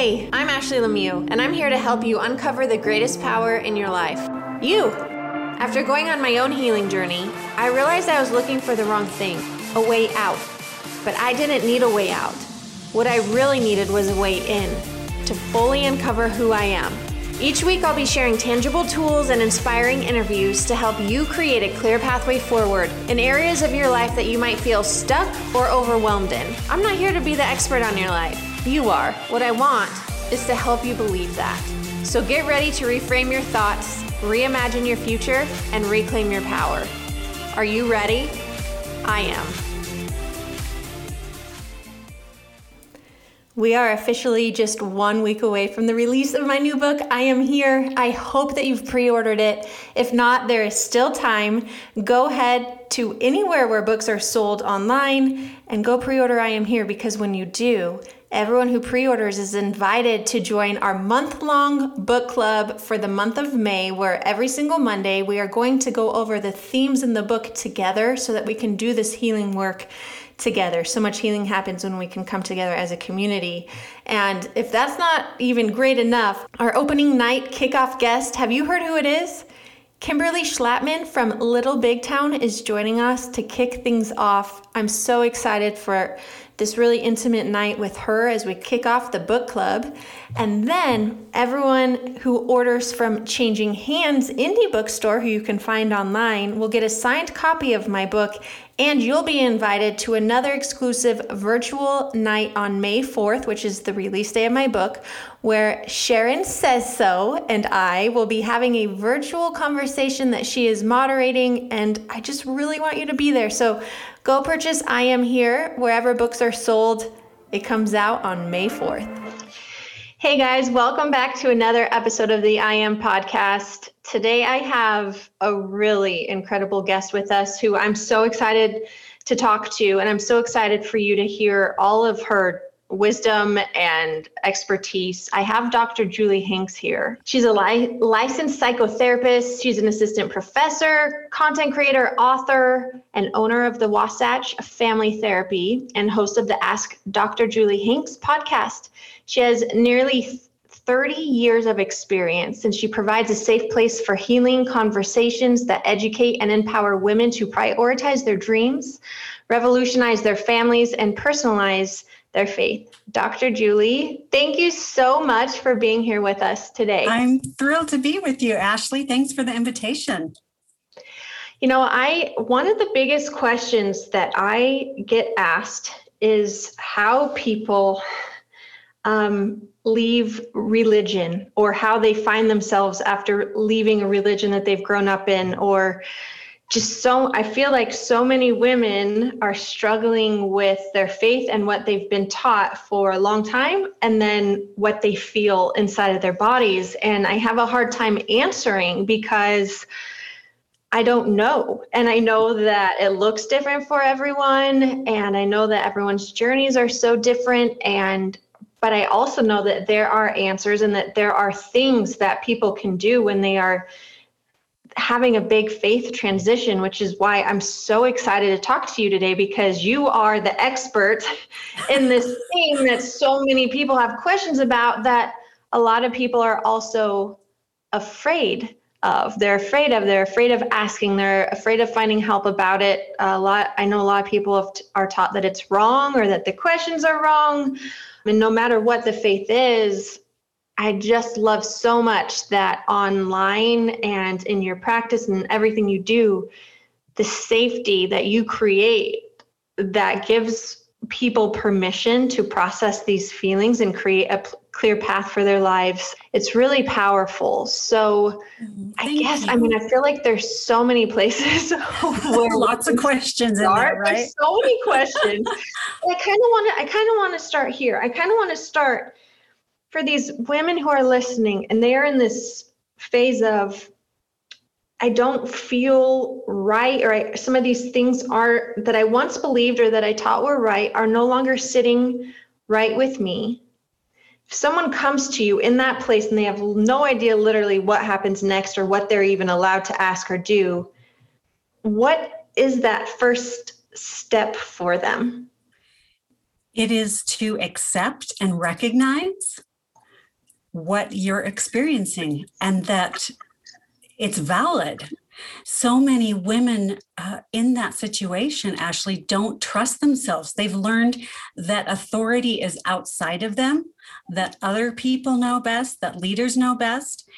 Hey, I'm Ashley Lemieux, and I'm here to help you uncover the greatest power in your life you. After going on my own healing journey, I realized I was looking for the wrong thing a way out. But I didn't need a way out. What I really needed was a way in to fully uncover who I am. Each week, I'll be sharing tangible tools and inspiring interviews to help you create a clear pathway forward in areas of your life that you might feel stuck or overwhelmed in. I'm not here to be the expert on your life. You are. What I want is to help you believe that. So get ready to reframe your thoughts, reimagine your future, and reclaim your power. Are you ready? I am. We are officially just one week away from the release of my new book, I Am Here. I hope that you've pre ordered it. If not, there is still time. Go ahead to anywhere where books are sold online and go pre order I Am Here because when you do, Everyone who pre orders is invited to join our month long book club for the month of May, where every single Monday we are going to go over the themes in the book together so that we can do this healing work together. So much healing happens when we can come together as a community. And if that's not even great enough, our opening night kickoff guest, have you heard who it is? Kimberly Schlapman from Little Big Town is joining us to kick things off. I'm so excited for this really intimate night with her as we kick off the book club. And then everyone who orders from Changing Hands Indie Bookstore, who you can find online, will get a signed copy of my book. And you'll be invited to another exclusive virtual night on May 4th, which is the release day of my book, where Sharon Says So and I will be having a virtual conversation that she is moderating. And I just really want you to be there. So Go purchase I Am Here wherever books are sold. It comes out on May 4th. Hey guys, welcome back to another episode of the I Am podcast. Today I have a really incredible guest with us who I'm so excited to talk to, and I'm so excited for you to hear all of her wisdom and expertise. I have Dr. Julie Hanks here. She's a li- licensed psychotherapist, she's an assistant professor, content creator, author, and owner of the Wasatch Family Therapy and host of the Ask Dr. Julie Hanks podcast. She has nearly 30 years of experience and she provides a safe place for healing conversations that educate and empower women to prioritize their dreams, revolutionize their families, and personalize their faith. Dr. Julie, thank you so much for being here with us today. I'm thrilled to be with you, Ashley. Thanks for the invitation. You know, I one of the biggest questions that I get asked is how people um, leave religion or how they find themselves after leaving a religion that they've grown up in or just so I feel like so many women are struggling with their faith and what they've been taught for a long time and then what they feel inside of their bodies. And I have a hard time answering because I don't know. And I know that it looks different for everyone. And I know that everyone's journeys are so different. And but I also know that there are answers and that there are things that people can do when they are having a big faith transition, which is why I'm so excited to talk to you today because you are the expert in this thing that so many people have questions about that a lot of people are also afraid of. They're afraid of, they're afraid of asking, they're afraid of finding help about it. A lot, I know a lot of people are taught that it's wrong or that the questions are wrong. And no matter what the faith is, I just love so much that online and in your practice and everything you do, the safety that you create that gives people permission to process these feelings and create a p- clear path for their lives. It's really powerful. So mm-hmm. I guess you. I mean I feel like there's so many places where lots of questions in there, right? There's so many questions. I kind of want to I kind of want to start here. I kind of want to start for these women who are listening and they are in this phase of I don't feel right, or I, some of these things are that I once believed or that I taught were right are no longer sitting right with me. If someone comes to you in that place and they have no idea literally what happens next or what they're even allowed to ask or do, what is that first step for them? It is to accept and recognize what you're experiencing and that it's valid. So many women uh, in that situation, Ashley, don't trust themselves. They've learned that authority is outside of them, that other people know best, that leaders know best.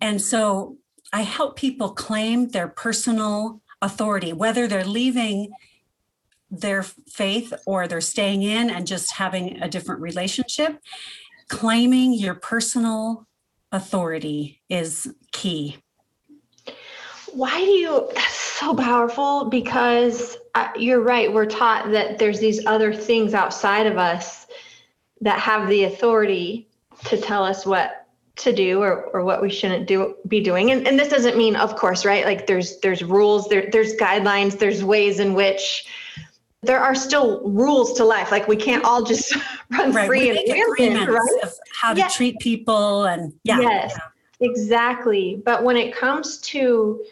And so I help people claim their personal authority, whether they're leaving their faith or they're staying in and just having a different relationship. Claiming your personal authority is key. Why do you? That's so powerful because uh, you're right. We're taught that there's these other things outside of us that have the authority to tell us what to do or, or what we shouldn't do be doing and, and this doesn't mean of course right like there's there's rules there there's guidelines there's ways in which there are still rules to life like we can't all just run right. free we and agreements right? of how to yes. treat people and yeah yes yeah. exactly but when it comes to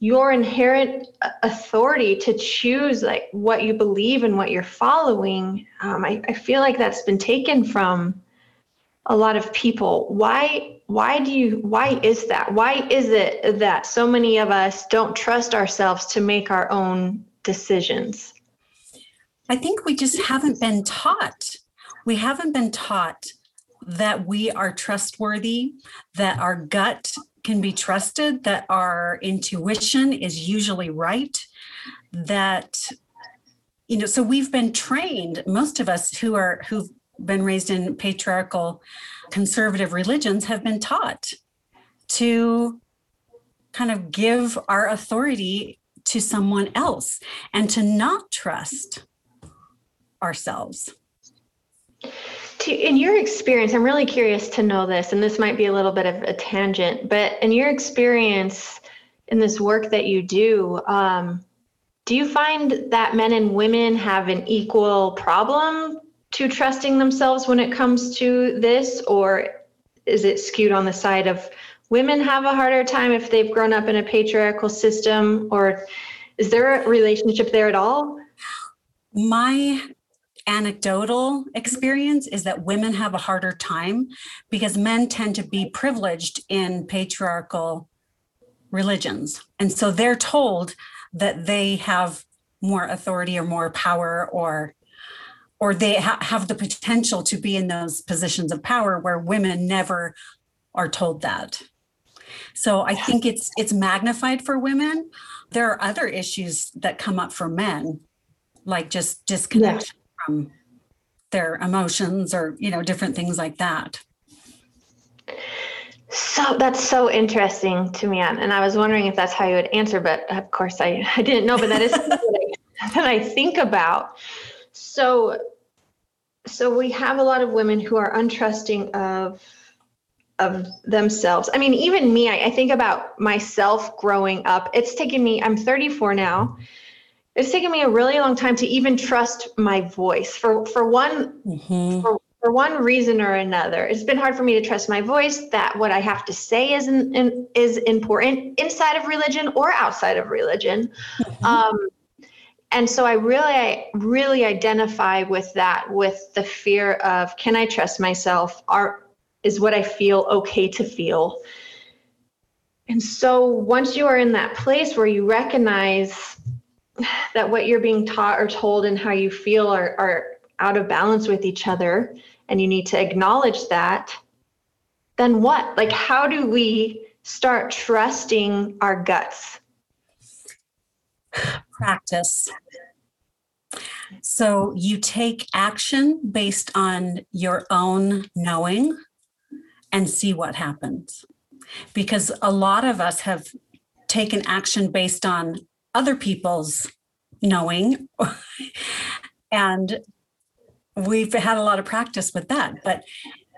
your inherent authority to choose like what you believe and what you're following um, I, I feel like that's been taken from a lot of people why why do you why is that why is it that so many of us don't trust ourselves to make our own decisions i think we just haven't been taught. We haven't been taught that we are trustworthy that our gut can be trusted that our intuition is usually right that you know so we've been trained most of us who are who've been raised in patriarchal conservative religions have been taught to kind of give our authority to someone else and to not trust ourselves. To, in your experience, I'm really curious to know this, and this might be a little bit of a tangent, but in your experience in this work that you do, um, do you find that men and women have an equal problem to trusting themselves when it comes to this, or is it skewed on the side of women have a harder time if they've grown up in a patriarchal system, or is there a relationship there at all? My anecdotal experience is that women have a harder time because men tend to be privileged in patriarchal religions. And so they're told that they have more authority or more power or or they ha- have the potential to be in those positions of power where women never are told that. So I think it's it's magnified for women. There are other issues that come up for men, like just disconnection. From their emotions or you know different things like that. So that's so interesting to me, and I was wondering if that's how you would answer, but of course I, I didn't know. But that is what I, that I think about. So so we have a lot of women who are untrusting of of themselves. I mean, even me, I, I, think about myself growing up. It's taken me, I'm 34 now. It's taken me a really long time to even trust my voice for for one mm-hmm. for, for one reason or another. It's been hard for me to trust my voice that what I have to say is in, in, is important inside of religion or outside of religion. Mm-hmm. Um, and so i really I really identify with that with the fear of can i trust myself are is what i feel okay to feel and so once you are in that place where you recognize that what you're being taught or told and how you feel are, are out of balance with each other and you need to acknowledge that then what like how do we start trusting our guts practice. So you take action based on your own knowing and see what happens. Because a lot of us have taken action based on other people's knowing. and we've had a lot of practice with that. But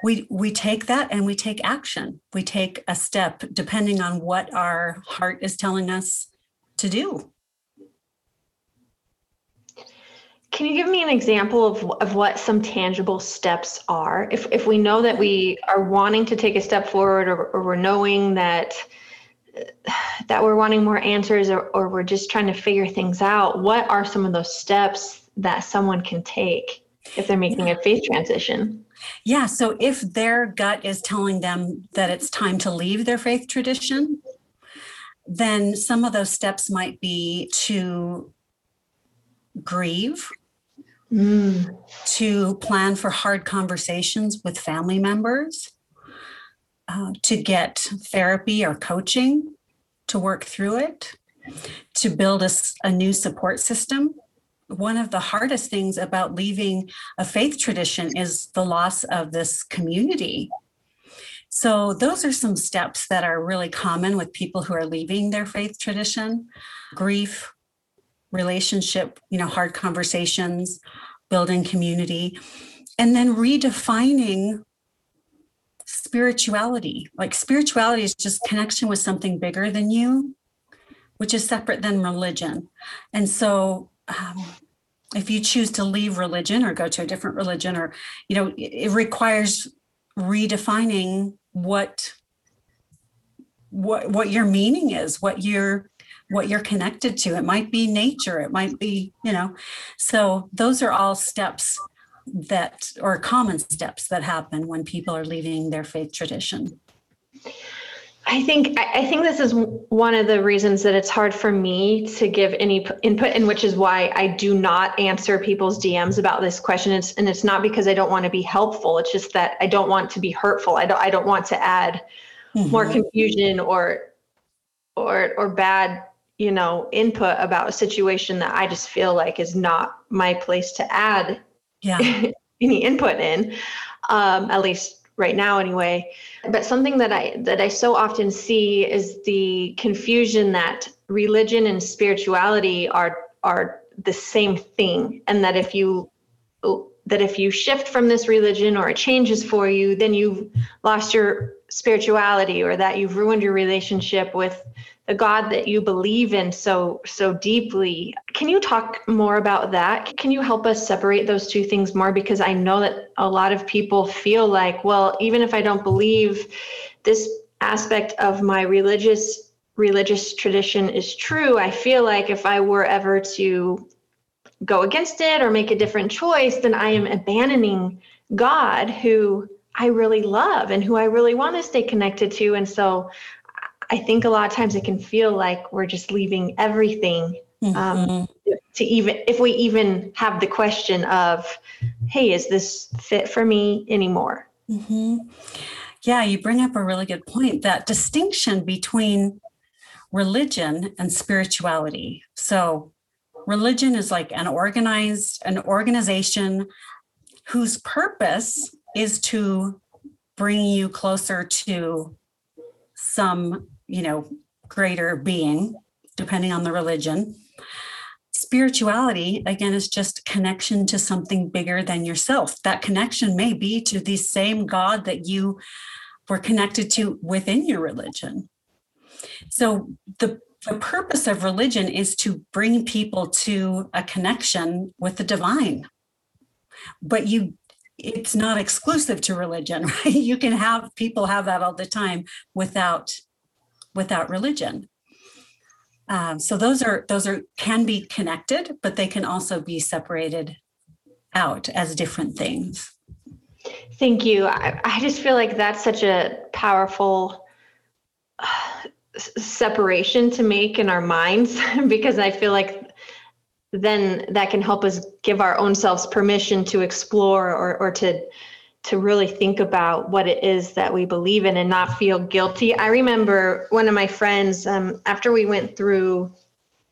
we we take that and we take action. We take a step depending on what our heart is telling us to do. Can you give me an example of, of what some tangible steps are? If, if we know that we are wanting to take a step forward or, or we're knowing that that we're wanting more answers or, or we're just trying to figure things out, what are some of those steps that someone can take? if they're making a faith transition. Yeah. So if their gut is telling them that it's time to leave their faith tradition, then some of those steps might be to grieve, mm. to plan for hard conversations with family members, uh, to get therapy or coaching to work through it, to build a, a new support system one of the hardest things about leaving a faith tradition is the loss of this community. So, those are some steps that are really common with people who are leaving their faith tradition grief, relationship, you know, hard conversations, building community, and then redefining spirituality. Like, spirituality is just connection with something bigger than you, which is separate than religion. And so, um, if you choose to leave religion or go to a different religion or you know it, it requires redefining what what what your meaning is what you're what you're connected to it might be nature it might be you know so those are all steps that or common steps that happen when people are leaving their faith tradition I think I think this is one of the reasons that it's hard for me to give any input, and which is why I do not answer people's DMs about this question. It's, and it's not because I don't want to be helpful. It's just that I don't want to be hurtful. I don't I don't want to add mm-hmm. more confusion or or or bad you know input about a situation that I just feel like is not my place to add yeah. any input in. Um, at least right now anyway but something that i that i so often see is the confusion that religion and spirituality are are the same thing and that if you that if you shift from this religion or it changes for you then you've lost your spirituality or that you've ruined your relationship with the God that you believe in so so deeply. Can you talk more about that? Can you help us separate those two things more because I know that a lot of people feel like, well, even if I don't believe this aspect of my religious religious tradition is true, I feel like if I were ever to go against it or make a different choice, then I am abandoning God who I really love and who I really want to stay connected to. And so I think a lot of times it can feel like we're just leaving everything um, mm-hmm. to even if we even have the question of, hey, is this fit for me anymore? Mm-hmm. Yeah, you bring up a really good point. That distinction between religion and spirituality. So, religion is like an organized, an organization whose purpose is to bring you closer to some you know, greater being, depending on the religion. Spirituality, again, is just connection to something bigger than yourself. That connection may be to the same God that you were connected to within your religion. So the the purpose of religion is to bring people to a connection with the divine. But you it's not exclusive to religion, right? You can have people have that all the time without without religion. Um, so those are those are can be connected, but they can also be separated out as different things. Thank you. I, I just feel like that's such a powerful uh, separation to make in our minds because I feel like then that can help us give our own selves permission to explore or, or to to really think about what it is that we believe in and not feel guilty. I remember one of my friends, um, after we went through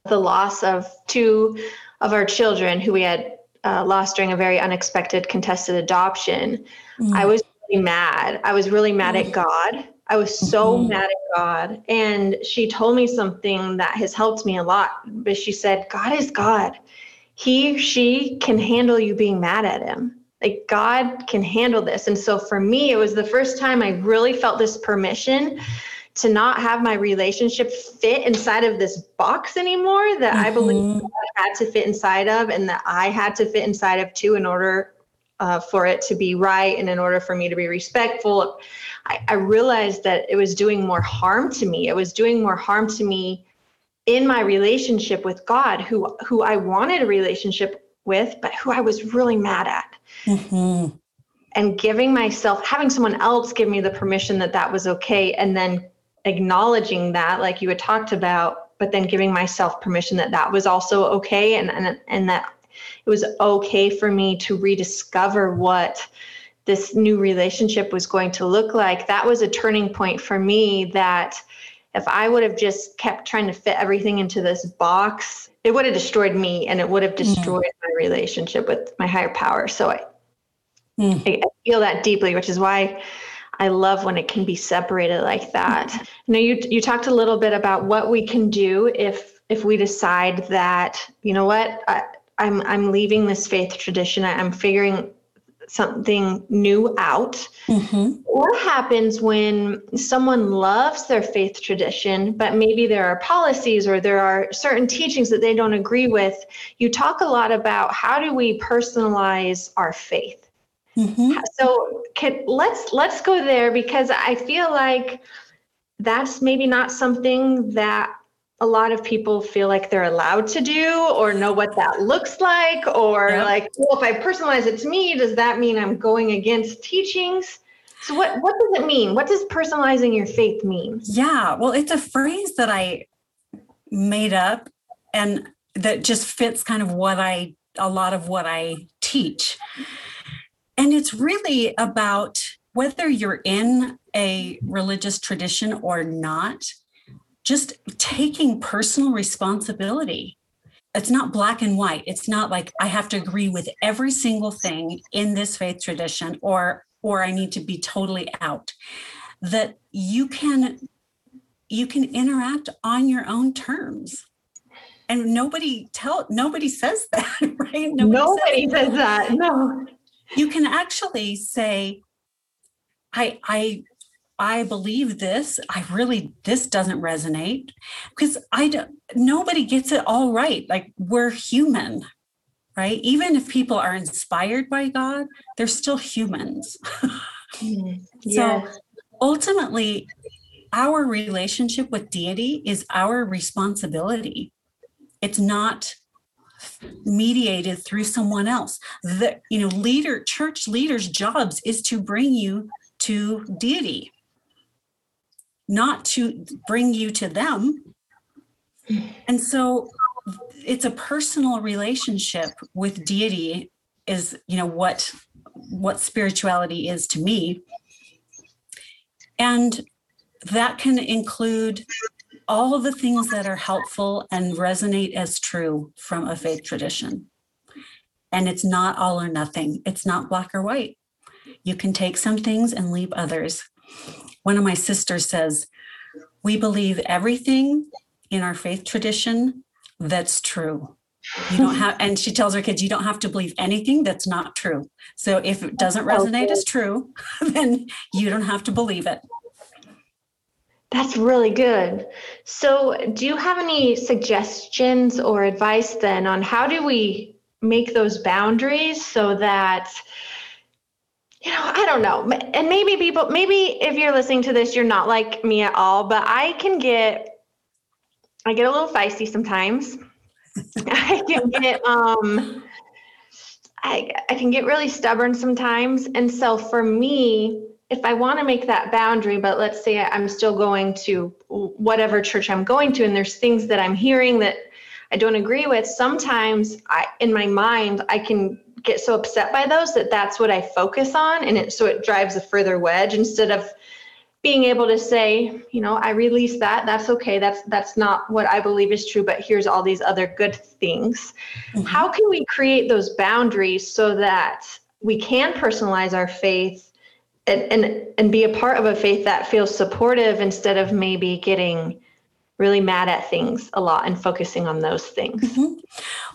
the loss of two of our children who we had uh, lost during a very unexpected contested adoption, mm. I was really mad. I was really mad mm. at God. I was so mm-hmm. mad at God. And she told me something that has helped me a lot. But she said, God is God. He, she can handle you being mad at him like God can handle this. And so for me, it was the first time I really felt this permission to not have my relationship fit inside of this box anymore that mm-hmm. I believe God had to fit inside of and that I had to fit inside of too in order uh, for it to be right and in order for me to be respectful. I, I realized that it was doing more harm to me. It was doing more harm to me in my relationship with God, who who I wanted a relationship with, but who I was really mad at. mm-hmm. and giving myself, having someone else give me the permission that that was okay, and then acknowledging that, like you had talked about, but then giving myself permission that that was also okay, and and and that it was okay for me to rediscover what this new relationship was going to look like. That was a turning point for me that if I would have just kept trying to fit everything into this box, it would have destroyed me and it would have mm. destroyed mm. my relationship with my higher power. So I, mm. I, I feel that deeply, which is why I love when it can be separated like that. Mm. You know, you you talked a little bit about what we can do if if we decide that you know what I, I'm I'm leaving this faith tradition. I'm figuring something new out. Mm-hmm. What happens when someone loves their faith tradition, but maybe there are policies or there are certain teachings that they don't agree with? You talk a lot about how do we personalize our faith. Mm-hmm. So can, let's let's go there because I feel like that's maybe not something that a lot of people feel like they're allowed to do or know what that looks like or yep. like well if i personalize it to me does that mean i'm going against teachings? So what what does it mean? What does personalizing your faith mean? Yeah well it's a phrase that i made up and that just fits kind of what i a lot of what i teach. And it's really about whether you're in a religious tradition or not just taking personal responsibility. It's not black and white. It's not like I have to agree with every single thing in this faith tradition or or I need to be totally out. That you can you can interact on your own terms. And nobody tell nobody says that, right? Nobody, nobody says, says that. No. You can actually say, I I I believe this. I really, this doesn't resonate because I don't, nobody gets it all right. Like we're human, right? Even if people are inspired by God, they're still humans. Yeah. So ultimately, our relationship with deity is our responsibility. It's not mediated through someone else. The you know leader church leaders' jobs is to bring you to deity not to bring you to them. And so it's a personal relationship with deity is, you know, what what spirituality is to me. And that can include all of the things that are helpful and resonate as true from a faith tradition. And it's not all or nothing, it's not black or white. You can take some things and leave others one of my sisters says, We believe everything in our faith tradition that's true. You don't have, and she tells her kids, you don't have to believe anything that's not true. So if it doesn't resonate as true, then you don't have to believe it. That's really good. So, do you have any suggestions or advice then on how do we make those boundaries so that you know, I don't know. And maybe people, maybe if you're listening to this, you're not like me at all, but I can get, I get a little feisty sometimes. I can get, um, I, I can get really stubborn sometimes. And so for me, if I want to make that boundary, but let's say I'm still going to whatever church I'm going to, and there's things that I'm hearing that I don't agree with, sometimes I, in my mind, I can get so upset by those that that's what I focus on. And it, so it drives a further wedge instead of being able to say, you know, I release that. That's okay. That's that's not what I believe is true, but here's all these other good things. Mm-hmm. How can we create those boundaries so that we can personalize our faith and, and and be a part of a faith that feels supportive instead of maybe getting really mad at things a lot and focusing on those things. Mm-hmm.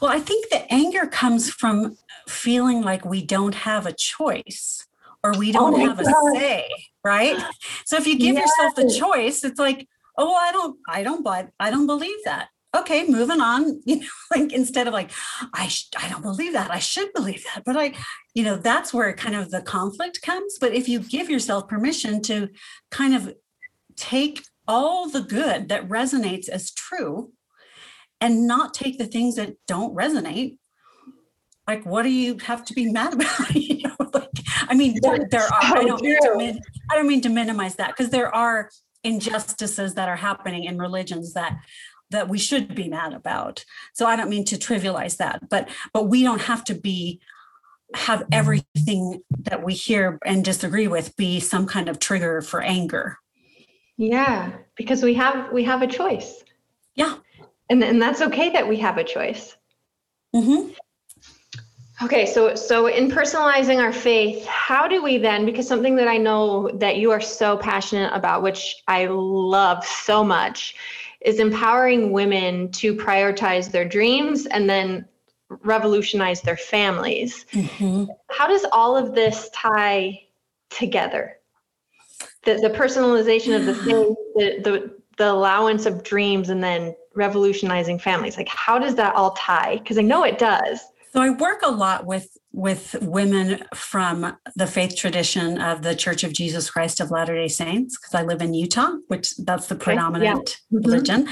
Well, I think the anger comes from feeling like we don't have a choice or we don't oh have God. a say, right? So if you give yes. yourself the choice, it's like, oh, I don't, I don't buy, I don't believe that. Okay, moving on. You know, like instead of like, I, sh- I don't believe that. I should believe that, but I, you know, that's where kind of the conflict comes. But if you give yourself permission to kind of take all the good that resonates as true and not take the things that don't resonate like what do you have to be mad about you know, like, I mean, there, there are, I don't, mean to, min- I don't mean to minimize that because there are injustices that are happening in religions that that we should be mad about. So I don't mean to trivialize that, but but we don't have to be have everything that we hear and disagree with be some kind of trigger for anger. Yeah, because we have we have a choice. Yeah. And and that's okay that we have a choice. Mm-hmm. Okay, so so in personalizing our faith, how do we then because something that I know that you are so passionate about which I love so much is empowering women to prioritize their dreams and then revolutionize their families. Mm-hmm. How does all of this tie together? The, the personalization of the faith, the, the, the allowance of dreams, and then revolutionizing families. Like, how does that all tie? Because I know it does. So I work a lot with with women from the faith tradition of the Church of Jesus Christ of Latter Day Saints because I live in Utah, which that's the predominant yeah. Mm-hmm. religion,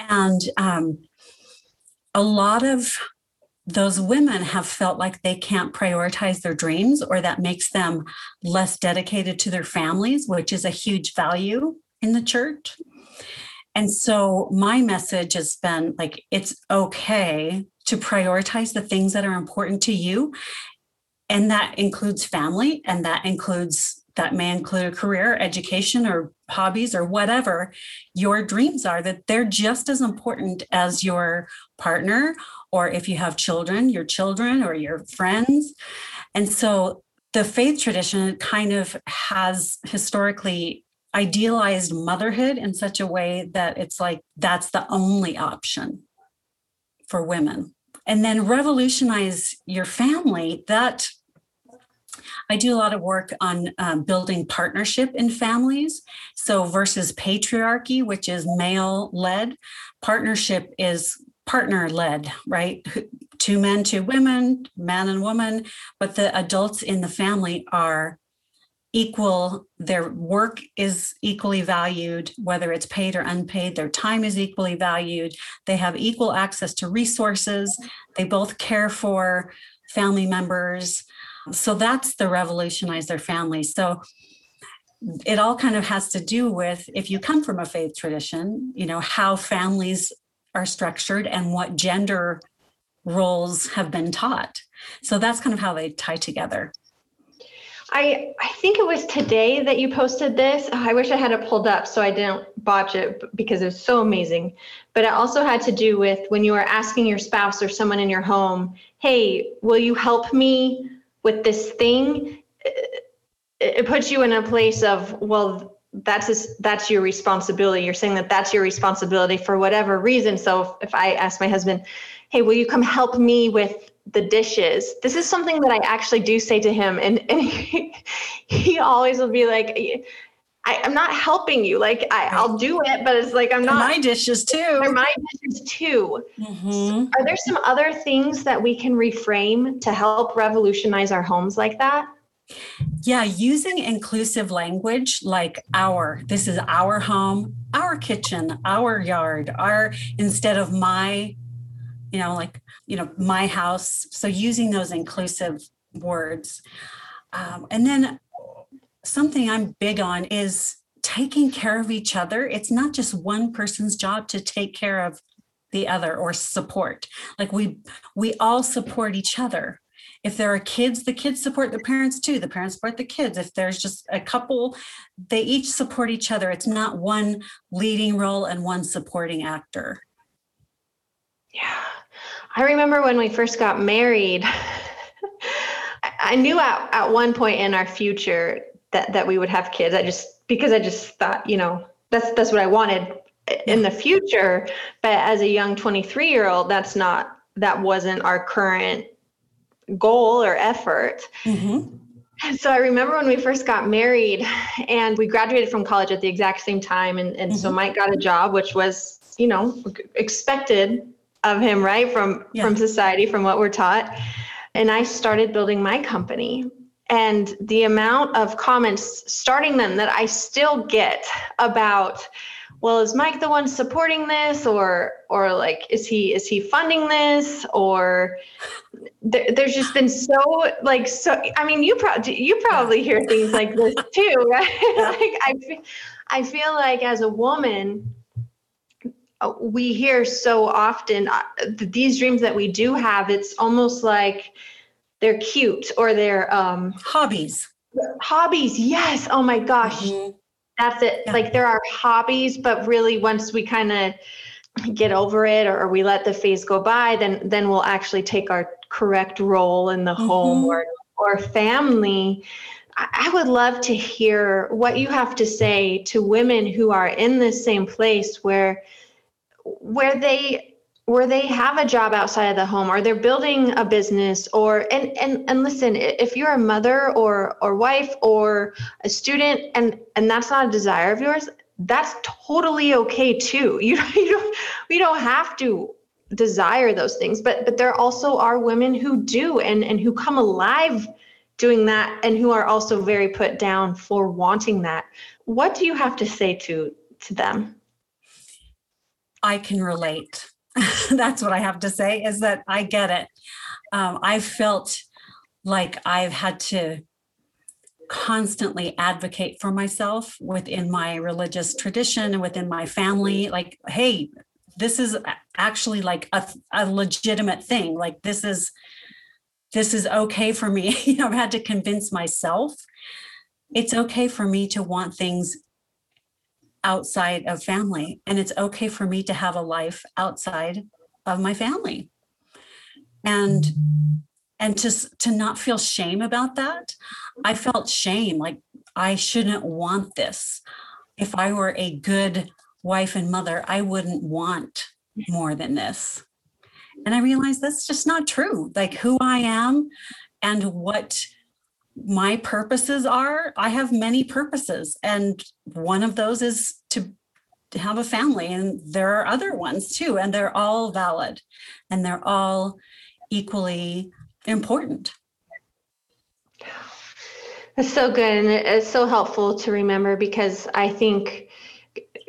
and um, a lot of those women have felt like they can't prioritize their dreams or that makes them less dedicated to their families, which is a huge value in the church. And so my message has been like, it's okay to prioritize the things that are important to you. And that includes family, and that includes, that may include a career, education, or hobbies, or whatever your dreams are, that they're just as important as your partner, or if you have children, your children, or your friends. And so the faith tradition kind of has historically idealized motherhood in such a way that it's like that's the only option for women. And then revolutionize your family. That I do a lot of work on um, building partnership in families. So, versus patriarchy, which is male led, partnership is partner led, right? Two men, two women, man and woman, but the adults in the family are equal. Their work is equally valued whether it's paid or unpaid. Their time is equally valued. They have equal access to resources. They both care for family members so that's the revolutionize their families so it all kind of has to do with if you come from a faith tradition you know how families are structured and what gender roles have been taught so that's kind of how they tie together I I think it was today that you posted this. Oh, I wish I had it pulled up so I didn't botch it because it was so amazing. But it also had to do with when you are asking your spouse or someone in your home, "Hey, will you help me with this thing?" It puts you in a place of, well, that's that's your responsibility. You're saying that that's your responsibility for whatever reason. So if, if I ask my husband, "Hey, will you come help me with the dishes. This is something that I actually do say to him, and, and he, he always will be like, I, am not helping you. Like I, will do it, but it's like I'm not. my dishes too. They're my dishes too. Mm-hmm. Are there some other things that we can reframe to help revolutionize our homes like that? Yeah, using inclusive language like our, this is our home, our kitchen, our yard, our instead of my, you know, like you know, my house. So using those inclusive words. Um, and then something I'm big on is taking care of each other. It's not just one person's job to take care of the other or support. Like we we all support each other. If there are kids, the kids support the parents too. The parents support the kids. If there's just a couple, they each support each other. It's not one leading role and one supporting actor. Yeah. I remember when we first got married, I knew at, at one point in our future that, that we would have kids. I just, because I just thought, you know, that's, that's what I wanted in the future. But as a young 23 year old, that's not, that wasn't our current goal or effort. Mm-hmm. So I remember when we first got married and we graduated from college at the exact same time. And, and mm-hmm. so Mike got a job, which was, you know, expected of him, right? From yeah. from society, from what we're taught. And I started building my company. And the amount of comments starting them that I still get about well is mike the one supporting this? Or or like is he is he funding this? Or there, there's just been so like so i mean you probably you probably hear things like this too right? Like i i feel like as a woman uh, we hear so often uh, these dreams that we do have it's almost like they're cute or they're um hobbies hobbies yes oh my gosh mm-hmm that's it. Yeah. Like there are hobbies, but really once we kind of get over it or, we let the phase go by, then then we'll actually take our correct role in the mm-hmm. home or or family. I would love to hear what you have to say to women who are in this same place where where they where they have a job outside of the home or they're building a business or and and and listen if you're a mother or or wife or a student and and that's not a desire of yours that's totally okay too. You, you don't we don't have to desire those things but but there also are women who do and and who come alive doing that and who are also very put down for wanting that. What do you have to say to to them? I can relate that's what I have to say is that I get it. Um, I felt like I've had to constantly advocate for myself within my religious tradition and within my family. Like, hey, this is actually like a, a legitimate thing. Like, this is this is okay for me. you know, I've had to convince myself it's okay for me to want things outside of family. And it's okay for me to have a life outside of my family. And and to to not feel shame about that. I felt shame like I shouldn't want this. If I were a good wife and mother, I wouldn't want more than this. And I realized that's just not true. Like who I am and what my purposes are i have many purposes and one of those is to, have a family and there are other ones too and they're all valid and they're all equally important. That's so good and it's so helpful to remember because i think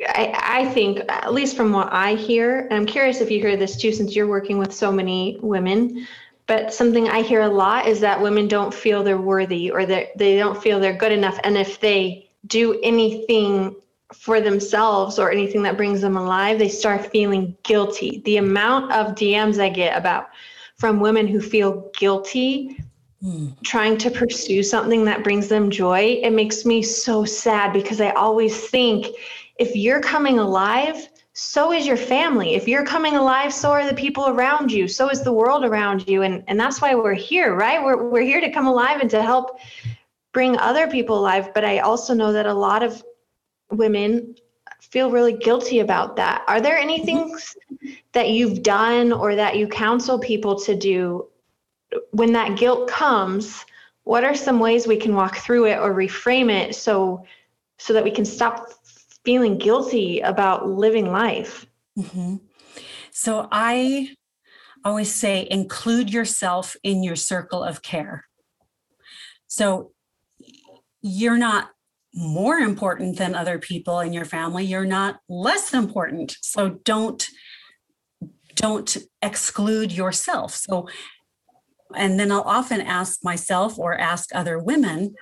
I, I think at least from what i hear and i'm curious if you hear this too since you're working with so many women but something I hear a lot is that women don't feel they're worthy or that they don't feel they're good enough. And if they do anything for themselves or anything that brings them alive, they start feeling guilty. The amount of DMs I get about from women who feel guilty mm. trying to pursue something that brings them joy, it makes me so sad because I always think if you're coming alive, so is your family. If you're coming alive, so are the people around you, so is the world around you. And, and that's why we're here, right? We're, we're here to come alive and to help bring other people alive. But I also know that a lot of women feel really guilty about that. Are there any things that you've done or that you counsel people to do when that guilt comes? What are some ways we can walk through it or reframe it so so that we can stop feeling guilty about living life. Mm-hmm. So I always say include yourself in your circle of care. So you're not more important than other people in your family you're not less important so don't don't exclude yourself so and then i'll often ask myself or ask other women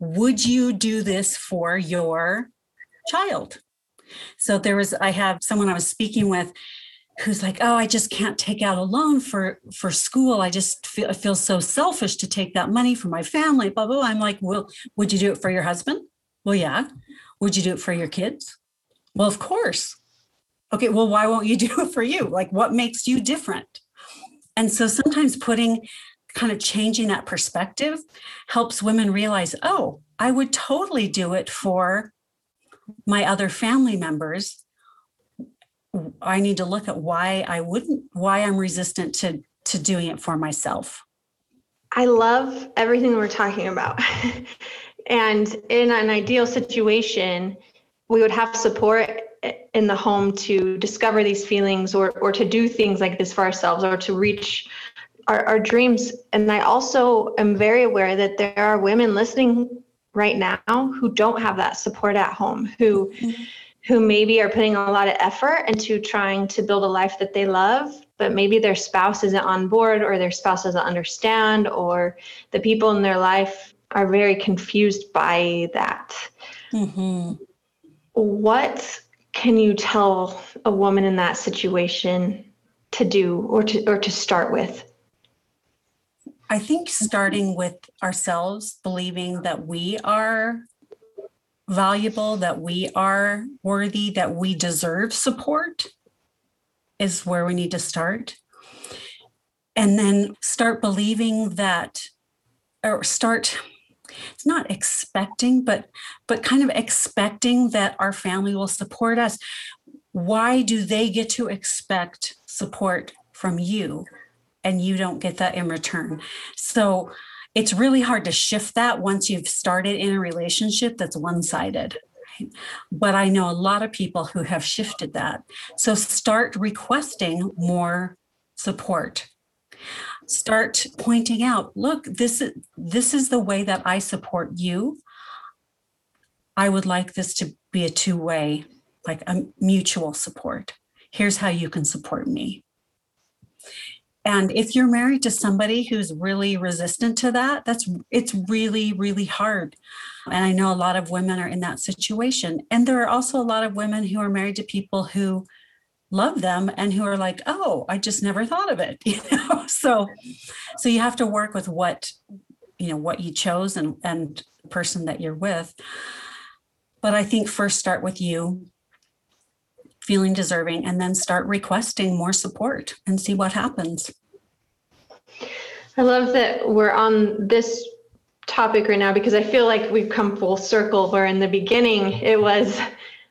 would you do this for your child? So there was, I have someone I was speaking with who's like, oh, I just can't take out a loan for for school. I just feel I feel so selfish to take that money for my family. Blah blah. I'm like, well, would you do it for your husband? Well, yeah. Would you do it for your kids? Well, of course. Okay, well, why won't you do it for you? Like, what makes you different? And so sometimes putting kind of changing that perspective helps women realize, oh, I would totally do it for my other family members. I need to look at why I wouldn't, why I'm resistant to to doing it for myself. I love everything we're talking about. and in an ideal situation, we would have support in the home to discover these feelings or or to do things like this for ourselves or to reach our, our dreams. And I also am very aware that there are women listening right now who don't have that support at home, who mm-hmm. who maybe are putting a lot of effort into trying to build a life that they love, but maybe their spouse isn't on board or their spouse doesn't understand or the people in their life are very confused by that. Mm-hmm. What can you tell a woman in that situation to do or to or to start with? I think starting with ourselves, believing that we are valuable, that we are worthy, that we deserve support is where we need to start. And then start believing that, or start it's not expecting but but kind of expecting that our family will support us why do they get to expect support from you and you don't get that in return. So it's really hard to shift that once you've started in a relationship that's one sided. But I know a lot of people who have shifted that. So start requesting more support. Start pointing out, look, this is this is the way that I support you. I would like this to be a two-way, like a mutual support. Here's how you can support me. And if you're married to somebody who's really resistant to that, that's it's really really hard. And I know a lot of women are in that situation. And there are also a lot of women who are married to people who love them and who are like, "Oh, I just never thought of it." You know? So so you have to work with what you know what you chose and and the person that you're with. But I think first start with you feeling deserving and then start requesting more support and see what happens. I love that we're on this topic right now because I feel like we've come full circle where in the beginning it was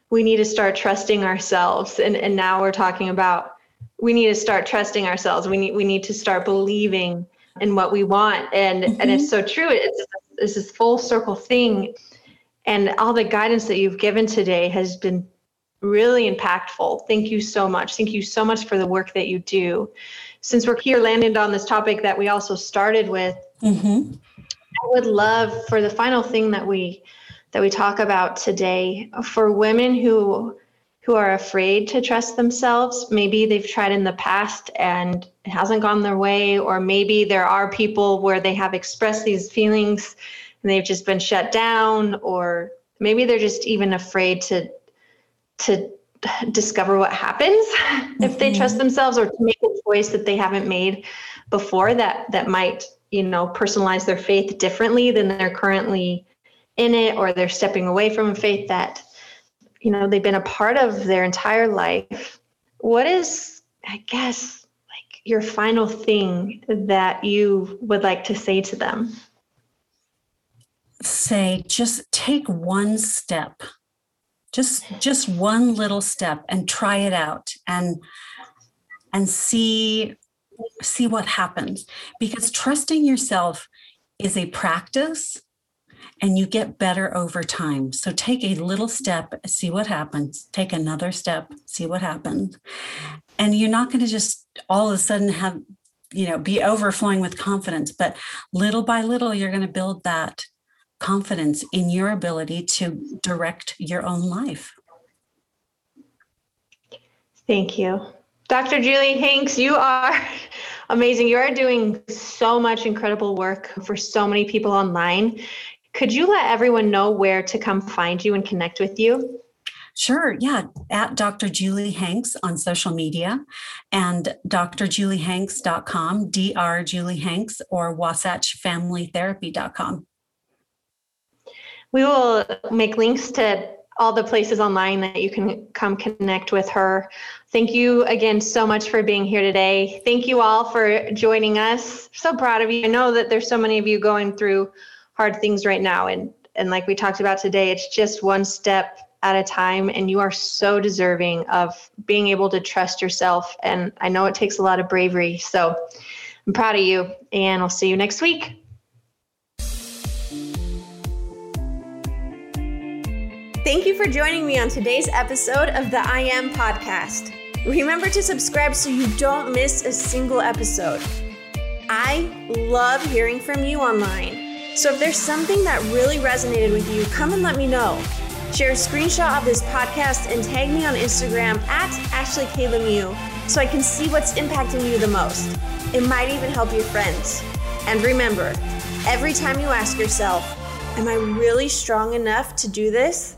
we need to start trusting ourselves and, and now we're talking about we need to start trusting ourselves. We need we need to start believing in what we want. And mm-hmm. and it's so true. It's, it's this full circle thing. And all the guidance that you've given today has been really impactful. Thank you so much. Thank you so much for the work that you do. Since we're here landed on this topic that we also started with, mm-hmm. I would love for the final thing that we that we talk about today for women who who are afraid to trust themselves. Maybe they've tried in the past and it hasn't gone their way, or maybe there are people where they have expressed these feelings and they've just been shut down, or maybe they're just even afraid to to discover what happens mm-hmm. if they trust mm-hmm. themselves or to make a choice that they haven't made before that that might you know personalize their faith differently than they're currently in it or they're stepping away from a faith that you know they've been a part of their entire life what is i guess like your final thing that you would like to say to them say just take one step just just one little step and try it out and and see see what happens. Because trusting yourself is a practice and you get better over time. So take a little step see what happens. Take another step see what happens. And you're not going to just all of a sudden have you know be overflowing with confidence but little by little you're going to build that confidence in your ability to direct your own life. Thank you. Dr. Julie Hanks, you are amazing. You are doing so much incredible work for so many people online. Could you let everyone know where to come find you and connect with you? Sure. Yeah. At Dr. Julie Hanks on social media and drjuliehanks.com, Dr. Julie Hanks, or wasatchfamilytherapy.com. We will make links to all the places online that you can come connect with her. Thank you again so much for being here today. Thank you all for joining us. So proud of you. I know that there's so many of you going through hard things right now and and like we talked about today, it's just one step at a time and you are so deserving of being able to trust yourself and I know it takes a lot of bravery. So I'm proud of you and I'll see you next week. Thank you for joining me on today's episode of the I Am Podcast. Remember to subscribe so you don't miss a single episode. I love hearing from you online. So if there's something that really resonated with you, come and let me know. Share a screenshot of this podcast and tag me on Instagram at Ashley K. Lemieux so I can see what's impacting you the most. It might even help your friends. And remember, every time you ask yourself, Am I really strong enough to do this?